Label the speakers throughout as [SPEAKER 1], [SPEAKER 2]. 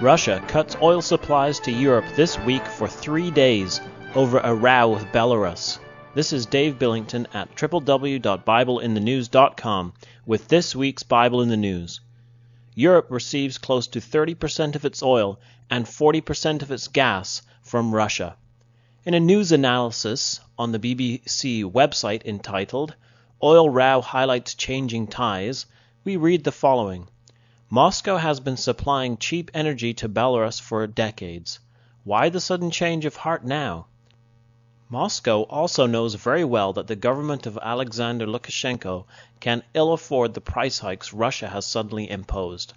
[SPEAKER 1] Russia cuts oil supplies to Europe this week for three days over a row with Belarus. This is Dave Billington at www.bibleinthenews.com with this week's Bible in the News. Europe receives close to 30% of its oil and 40% of its gas from Russia. In a news analysis on the BBC website entitled Oil Row Highlights Changing Ties, we read the following. Moscow has been supplying cheap energy to Belarus for decades. Why the sudden change of heart now? Moscow also knows very well that the government of Alexander Lukashenko can ill afford the price hikes Russia has suddenly imposed.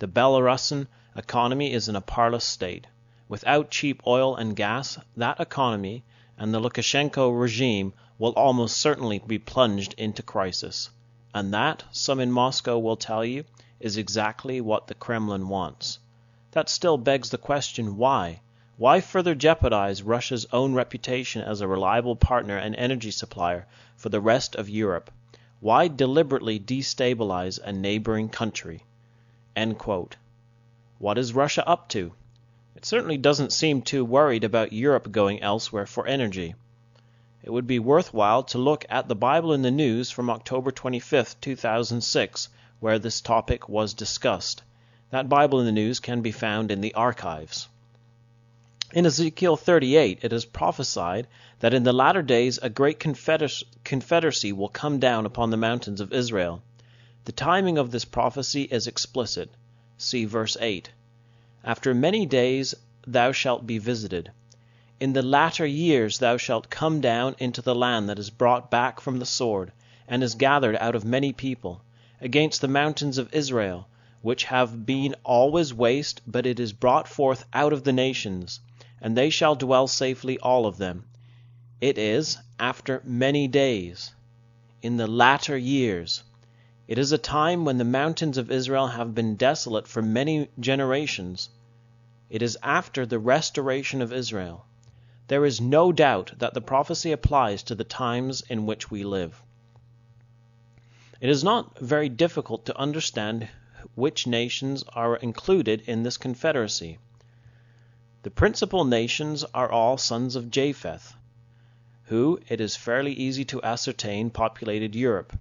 [SPEAKER 1] The Belarusian economy is in a parlous state. Without cheap oil and gas, that economy and the Lukashenko regime will almost certainly be plunged into crisis. And that, some in Moscow will tell you, is exactly what the Kremlin wants. That still begs the question why? Why further jeopardize Russia's own reputation as a reliable partner and energy supplier for the rest of Europe? Why deliberately destabilize a neighboring country? What is Russia up to? It certainly doesn't seem too worried about Europe going elsewhere for energy. It would be worthwhile to look at the Bible in the News from October 25, 2006, where this topic was discussed. That Bible in the News can be found in the archives. In Ezekiel 38 it is prophesied that in the latter days a great confederacy will come down upon the mountains of Israel. The timing of this prophecy is explicit. See verse 8. After many days thou shalt be visited. In the latter years thou shalt come down into the land that is brought back from the sword, and is gathered out of many people against the mountains of Israel, which have been always waste, but it is brought forth out of the nations, and they shall dwell safely all of them. It is after many days, in the latter years. It is a time when the mountains of Israel have been desolate for many generations. It is after the restoration of Israel. There is no doubt that the prophecy applies to the times in which we live. It is not very difficult to understand which nations are included in this confederacy. The principal nations are all sons of Japheth, who, it is fairly easy to ascertain, populated Europe.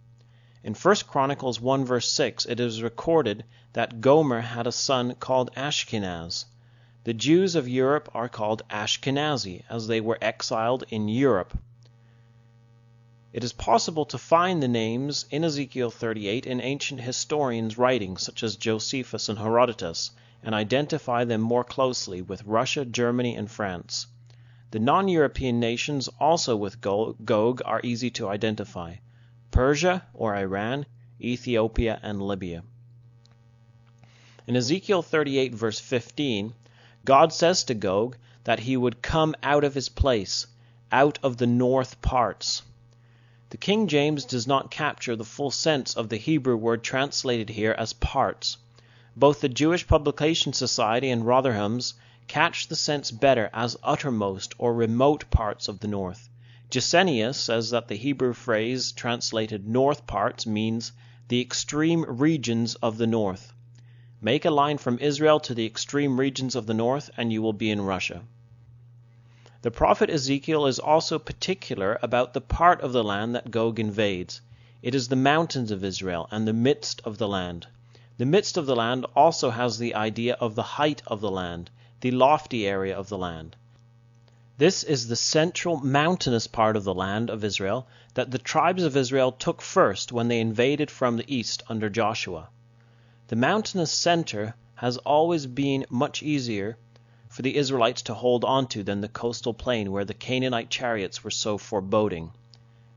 [SPEAKER 1] In 1 Chronicles 1 verse 6 it is recorded that Gomer had a son called Ashkenaz. The Jews of Europe are called Ashkenazi, as they were exiled in Europe. It is possible to find the names in Ezekiel 38 in ancient historians' writings such as Josephus and Herodotus, and identify them more closely with Russia, Germany, and France. The non European nations also with Gog are easy to identify Persia or Iran, Ethiopia, and Libya. In Ezekiel 38, verse 15, God says to Gog that he would come out of his place, out of the north parts. The King James does not capture the full sense of the Hebrew word translated here as parts. Both the Jewish Publication Society and Rotherham's catch the sense better as uttermost or remote parts of the north. Gesenius says that the Hebrew phrase translated north parts means the extreme regions of the north. Make a line from Israel to the extreme regions of the north and you will be in Russia. The prophet Ezekiel is also particular about the part of the land that Gog invades. It is the mountains of Israel and the midst of the land. The midst of the land also has the idea of the height of the land, the lofty area of the land. This is the central mountainous part of the land of Israel that the tribes of Israel took first when they invaded from the east under Joshua. The mountainous center has always been much easier for the Israelites to hold on to than the coastal plain where the Canaanite chariots were so foreboding.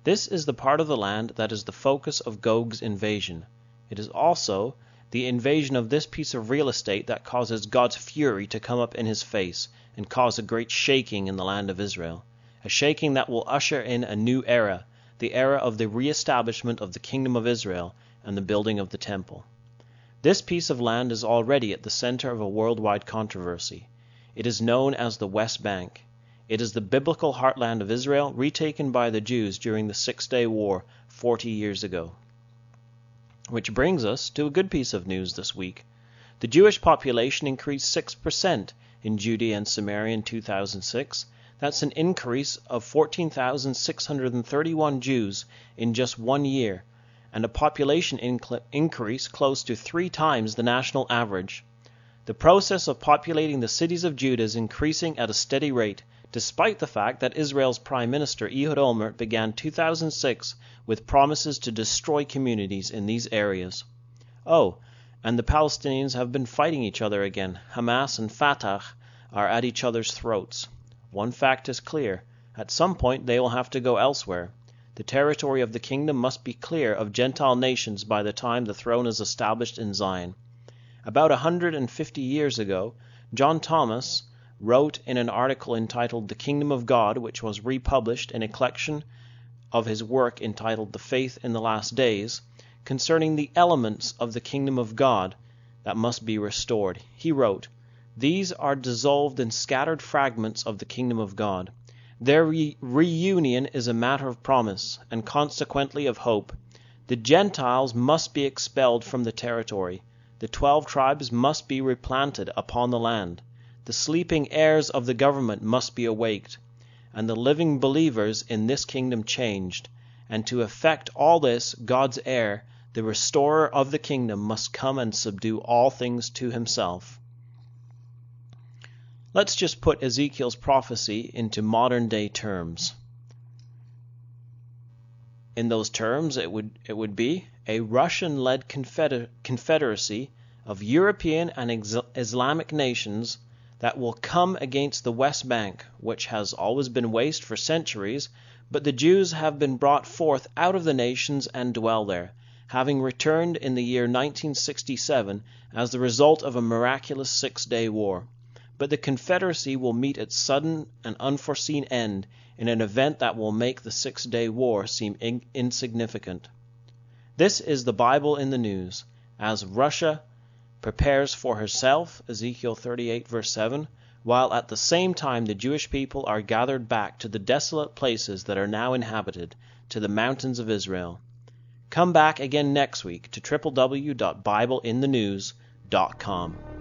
[SPEAKER 1] This is the part of the land that is the focus of Gog's invasion. It is also the invasion of this piece of real estate that causes God's fury to come up in his face and cause a great shaking in the land of Israel, a shaking that will usher in a new era, the era of the reestablishment of the kingdom of Israel and the building of the temple. This piece of land is already at the center of a worldwide controversy. It is known as the West Bank. It is the biblical heartland of Israel, retaken by the Jews during the Six Day War forty years ago. Which brings us to a good piece of news this week. The The Jewish population increased 6% in Judea and Samaria in 2006. That's an increase of 14,631 Jews in just one year, and a population increase close to three times the national average. The process of populating the cities of Judah is increasing at a steady rate, despite the fact that Israel's Prime Minister Ehud Olmert began 2006 with promises to destroy communities in these areas. Oh, and the Palestinians have been fighting each other again. Hamas and Fatah are at each other's throats. One fact is clear at some point they will have to go elsewhere. The territory of the kingdom must be clear of Gentile nations by the time the throne is established in Zion. About a hundred and fifty years ago, John Thomas wrote in an article entitled The Kingdom of God, which was republished in a collection of his work entitled The Faith in the Last Days, concerning the elements of the kingdom of God that must be restored. He wrote, These are dissolved and scattered fragments of the kingdom of God. Their re reunion is a matter of promise, and consequently of hope. The Gentiles must be expelled from the territory. The twelve tribes must be replanted upon the land. The sleeping heirs of the government must be awaked, and the living believers in this kingdom changed. And to effect all this, God's heir the restorer of the kingdom must come and subdue all things to himself. Let's just put Ezekiel's prophecy into modern day terms. In those terms, it would, it would be a Russian led confeder- confederacy of European and Islamic nations that will come against the West Bank, which has always been waste for centuries, but the Jews have been brought forth out of the nations and dwell there having returned in the year 1967 as the result of a miraculous Six Day War. But the Confederacy will meet its sudden and unforeseen end in an event that will make the Six Day War seem in insignificant. This is the Bible in the news. As Russia prepares for herself, Ezekiel 38, verse 7, while at the same time the Jewish people are gathered back to the desolate places that are now inhabited, to the mountains of Israel. Come back again next week to www.bibleinthenews.com.